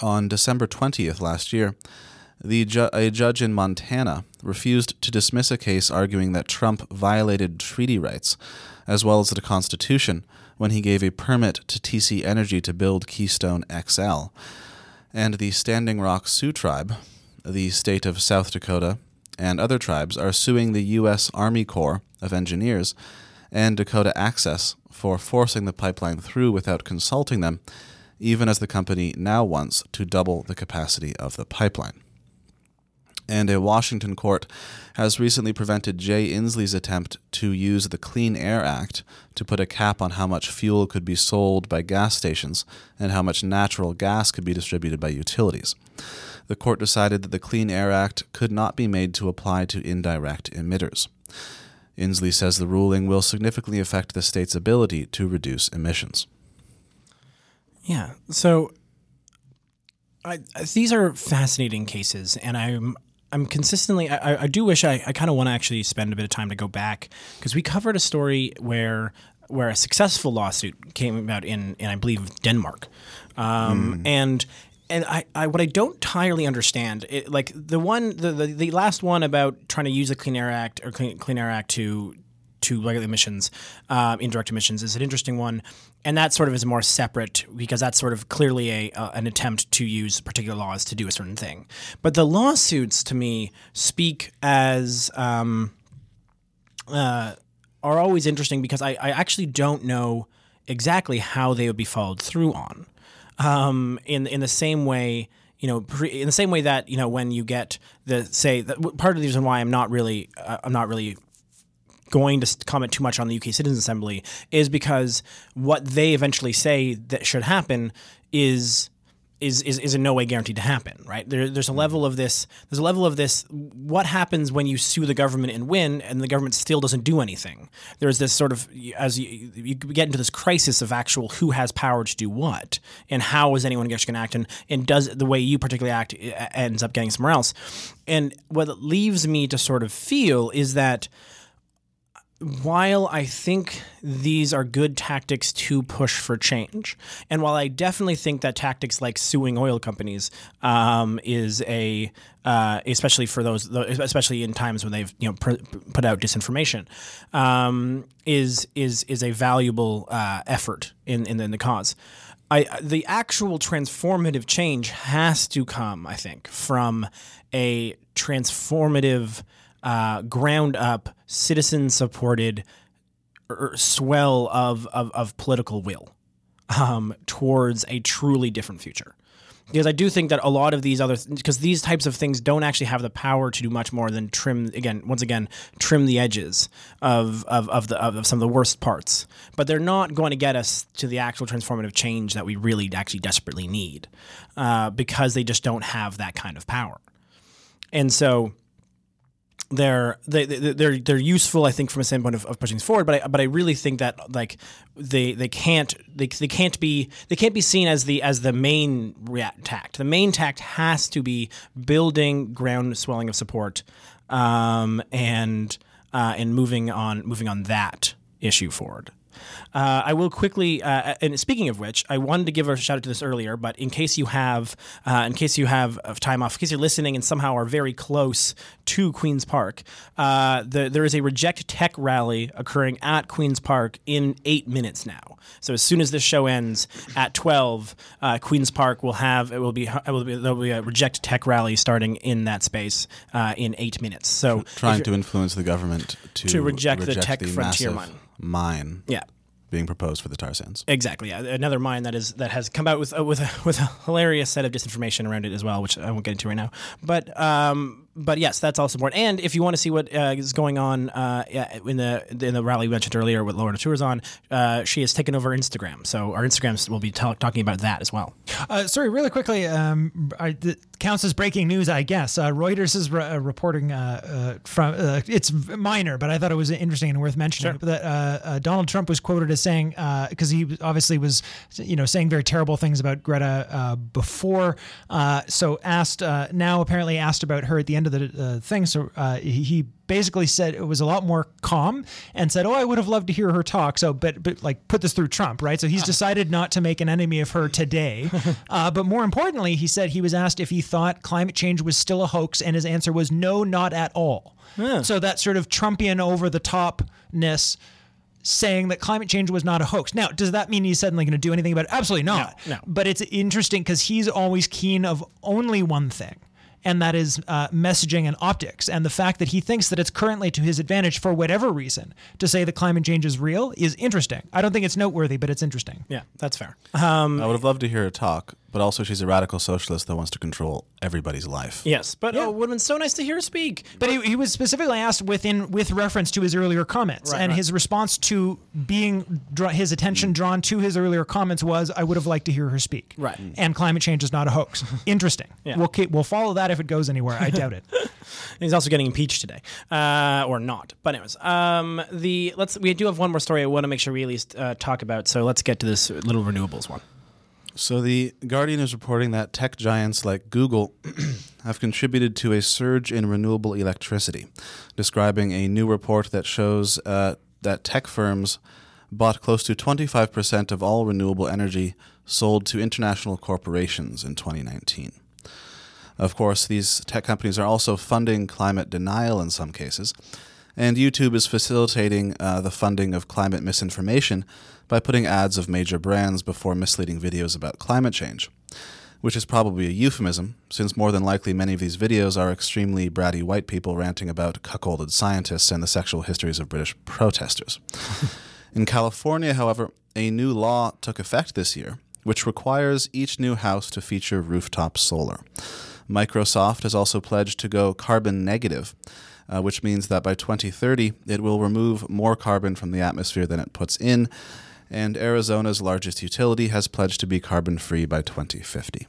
A: On December 20th last year, the ju- a judge in Montana refused to dismiss a case arguing that Trump violated treaty rights as well as the Constitution when he gave a permit to TC Energy to build Keystone XL. And the Standing Rock Sioux Tribe, the state of South Dakota, and other tribes are suing the U.S. Army Corps of Engineers and Dakota Access for forcing the pipeline through without consulting them, even as the company now wants to double the capacity of the pipeline and a Washington court has recently prevented Jay Inslee's attempt to use the Clean Air Act to put a cap on how much fuel could be sold by gas stations and how much natural gas could be distributed by utilities. The court decided that the Clean Air Act could not be made to apply to indirect emitters. Inslee says the ruling will significantly affect the state's ability to reduce emissions.
B: Yeah. So I, these are fascinating cases, and I'm I'm consistently I, I- do wish I, I kind of want to actually spend a bit of time to go back because we covered a story where where a successful lawsuit came about in in I believe Denmark, um, and. And I, I, what I don't entirely understand, it, like the one, the, the, the last one about trying to use the Clean Air Act or Clean, Clean Air Act to to regulate emissions, um, indirect emissions, is an interesting one, and that sort of is more separate because that's sort of clearly a uh, an attempt to use particular laws to do a certain thing. But the lawsuits, to me, speak as um, uh, are always interesting because I, I actually don't know exactly how they would be followed through on. Um, in in the same way, you know, pre, in the same way that you know when you get the say part of the reason why I'm not really uh, I'm not really going to comment too much on the UK Citizens Assembly is because what they eventually say that should happen is is, is, is in no way guaranteed to happen, right? There, there's a level of this. There's a level of this. What happens when you sue the government and win, and the government still doesn't do anything? There's this sort of as you, you get into this crisis of actual who has power to do what, and how is anyone actually going to act, and, and does the way you particularly act ends up getting somewhere else. And what leaves me to sort of feel is that while I think these are good tactics to push for change, and while I definitely think that tactics like suing oil companies um, is a, uh, especially for those, especially in times when they've you know pr- put out disinformation, um, is is is a valuable uh, effort in, in in the cause. I, the actual transformative change has to come, I think, from a transformative, uh, ground up, citizen supported er, swell of, of, of political will um, towards a truly different future. Because I do think that a lot of these other, because these types of things don't actually have the power to do much more than trim, again, once again, trim the edges of, of, of, the, of, of some of the worst parts. But they're not going to get us to the actual transformative change that we really actually desperately need uh, because they just don't have that kind of power. And so they're they, they- they're they're useful, I think, from a standpoint of, of pushing forward. But I but I really think that like they they can't they, they can't be they can't be seen as the as the main rea- tact. The main tact has to be building ground swelling of support, um, and uh, and moving on moving on that issue forward. Uh, I will quickly, uh, and speaking of which, I wanted to give a shout out to this earlier, but in case you have, uh, in case you have uh, time off, in case you're listening and somehow are very close to Queens Park, uh, the, there is a Reject Teck rally occurring at Queens Park in eight minutes now. So as soon as this show ends at 12, uh, Queens Park will have, it will be, it will be, there will be a Reject Teck rally starting in that space uh, in eight minutes. So
A: Trying to influence the government to,
B: To reject the Teck Frontier
A: massive
B: mine.
A: Mine
B: yeah.
A: being proposed for the tar sands.
B: Exactly. Yeah. Another mine that is that has come out with uh, with a, <laughs> with a hilarious set of disinformation around it as well, which I won't get into right now. But um, but yes, that's also important. And if you want to see what uh, is going on uh, in the in the rally we mentioned earlier with Laura Tours on, uh, she has taken over Instagram. So our Instagrams will be ta- talking about that as well.
C: Uh, sorry, really quickly, um, I, counts as breaking news, I guess. Uh, Reuters is re- uh, reporting uh, uh, from uh, it's minor, but I thought it was interesting and worth mentioning that uh, uh, Donald Trump was quoted as saying because he obviously was you know saying very terrible things about Greta uh, before, uh, so asked uh, now apparently asked about her at the end of the uh, thing. So uh, he. basically said it was a lot more calm and said, "Oh, I would have loved to hear her talk." So, but but like put this through Trump, right? So he's decided not to make an enemy of her today. <laughs> uh, but more importantly, he said he was asked if he thought climate change was still a hoax, and his answer was no, not at all. So that sort of Trumpian over the topness. Saying that climate change was not a hoax. Now, does that mean he's suddenly going to do anything about it? Absolutely not.
B: no.
C: But it's interesting because he's always keen of only one thing, and that is uh, messaging and optics. And the fact that he thinks that it's currently to his advantage for whatever reason to say that climate change is real is interesting. I don't think it's noteworthy, but it's interesting.
B: Yeah, that's fair.
A: I would have loved to hear a talk, but also she's a radical socialist that wants to control everybody's life.
B: Yes, but oh, it would have been so nice to hear her speak.
C: But he, he was specifically asked within with reference to his earlier comments,
B: Right,
C: and
B: right.
C: his response to being his attention drawn to his earlier comments was, "I would have liked to hear her speak."
B: Right.
C: And climate change is not a hoax. <laughs> Interesting.
B: Yeah.
C: We'll keep, we'll follow that if it goes anywhere. I doubt it. <laughs>
B: He's also getting impeached today, uh, or not. But anyways, um, the let's we do have one more story I want to make sure we at least uh, talk about. So let's get to this little renewables one.
A: So the Guardian is reporting that tech giants like Google <clears throat> have contributed to a surge in renewable electricity, describing a new report that shows uh, that tech firms bought close to 25% of all renewable energy sold to international corporations in 2019. Of course, these tech companies are also funding climate denial in some cases, and YouTube is facilitating uh, the funding of climate misinformation by putting ads of major brands before misleading videos about climate change, which is probably a euphemism, since more than likely many of these videos are extremely bratty white people ranting about cuckolded scientists and the sexual histories of British protesters. <laughs> In California, however, a new law took effect this year, which requires each new house to feature rooftop solar. Microsoft has also pledged to go carbon negative, uh, which means that by 2030 it will remove more carbon from the atmosphere than it puts in, and Arizona's largest utility has pledged to be carbon free by 2050.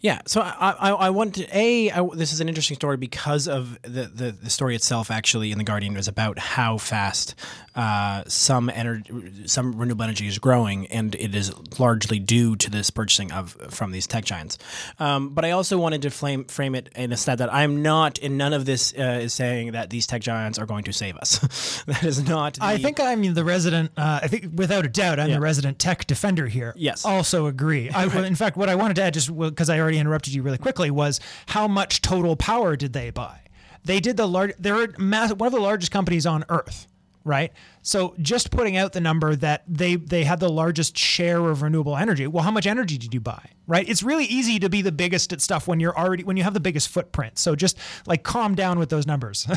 B: Yeah, so I, I, I want to a I, this is an interesting story because of the, the the story itself. Actually, in the Guardian is about how fast uh, some energy, some renewable energy is growing, and it is largely due to this purchasing of from these tech giants. Um, but I also wanted to frame frame it in a stat that I'm not, and none of this uh, is saying that these tech giants are going to save us. <laughs> that is not. The,
C: I think I'm the resident. Uh, I think without a doubt, I'm
B: Yeah.
C: the resident tech defender here.
B: Yes.
C: Also agree. I, <laughs> In fact, what I wanted to add, just because I already interrupted you really quickly, was how much total power did they buy? They did the large. They're mass, one of the largest companies on Earth. Right. So just putting out the number that they they had the largest share of renewable energy. Well, how much energy did you buy? Right. It's really easy to be the biggest at stuff when you're already when you have the biggest footprint. So just like calm down with those numbers. <laughs>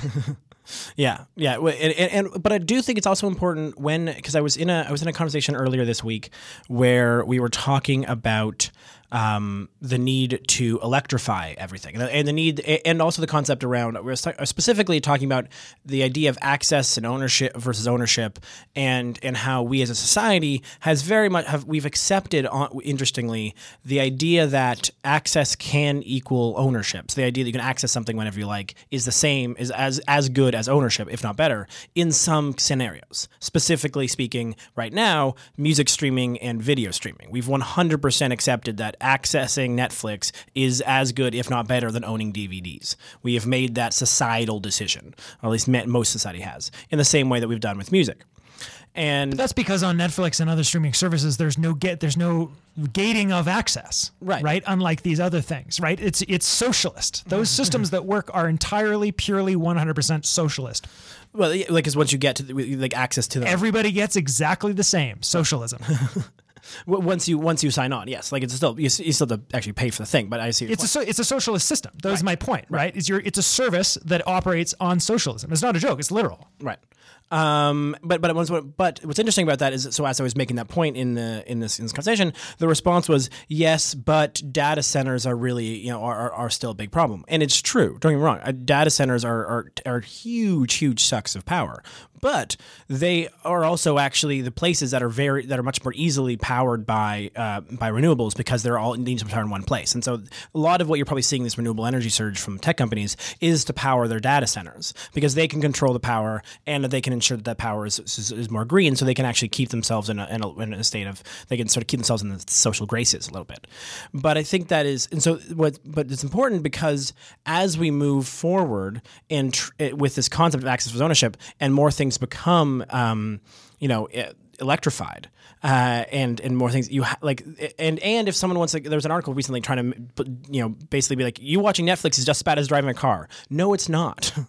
B: Yeah, yeah, and, and, and but I do think it's also important when because I was in a I was in a conversation earlier this week where we were talking about um, the need to electrify everything and the- need and also the concept around we're specifically talking about the idea of access and ownership versus ownership and and how we as a society has very much have we've accepted interestingly the idea that access can equal ownership. So the idea that you can access something whenever you like is the same is as as good as ownership, if not better, in some scenarios. Specifically speaking, right now, music streaming and video streaming. We've 100% accepted that accessing Netflix is as good, if not better, than owning DVDs. We have made that societal decision, or at least most society has, in the same way that we've done with music. And
C: That's because on Netflix and other streaming services, there's no get, there's no gating of access,
B: Right.
C: Right, unlike these other things, right? It's it's socialist. Those mm-hmm. systems that work are entirely, purely, 100% socialist.
B: well, like, because once you get to the, like access to them,
C: Everybody gets exactly the same socialism. <laughs>
B: once you once you sign on, yes, like it's still you, you still have to actually pay for the thing. But I see.
C: It's a so, it's a socialist system. That was my point, right? Is your it's a service that operates on socialism. It's not a joke. It's literal.
B: Right. Um, but but but what's interesting about that is so as I was making that point in the in this in this conversation, the response was yes, but data centers are really you know are, are, are still a big problem, and it's true. Don't get me wrong, uh, data centers are are, are huge huge sucks of power, but they are also actually the places that are very that are much more easily powered by uh, by renewables because they're all need to power in one place, and so a lot of what you're probably seeing this renewable energy surge from tech companies is to power their data centers because they can control the power and they can ensure that that power is, is, is more green, so they can actually keep themselves in a, in, a, in a state of they can sort of keep themselves in the social graces a little bit. But I think that is, and so what, but it's important because as we move forward in tr- eh, with this concept of access for ownership and more things become, um, you know. eh, electrified uh, and and more things. You ha- like and and if someone wants like there was an article recently trying to you know basically be like you watching Netflix is just as bad as driving a car. <laughs> No it's not. <laughs>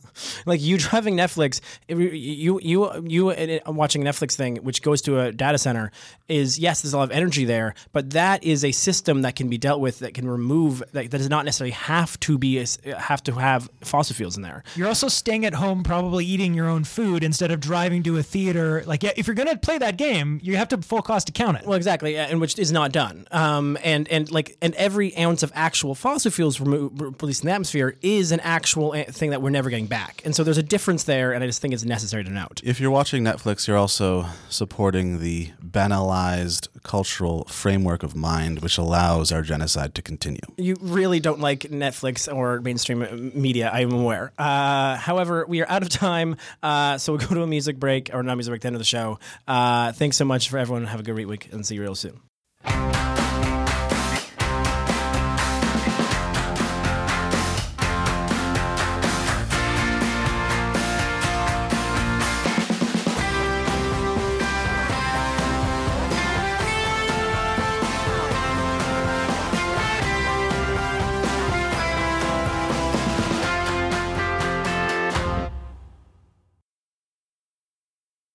B: Like you driving Netflix you you you, watching a Netflix thing which goes to a data center is yes there's a lot of energy there but that is a system that can be dealt with that can remove that, that does not necessarily have to be have to have fossil fuels in there.
C: You're also staying at home, probably eating your own food instead of driving to a theater. Like, yeah, if you're gonna play that game, you have to full cost account it.
B: Well, exactly, and which is not done. Um, and and like and every ounce of actual fossil fuels remo- released in the atmosphere is an actual a- thing that we're never getting back. And so there's a difference there, and I just think it's necessary to note.
A: If you're watching Netflix, you're also supporting the banalized cultural framework of mind which allows our genocide to continue.
B: You really don't like Netflix or mainstream uh, media, I'm aware. Uh, however, we are out of time, uh, so we'll go to a music break, or not music break, the end of the show. Uh, thanks so much for everyone everyone have a great week and see you real soon.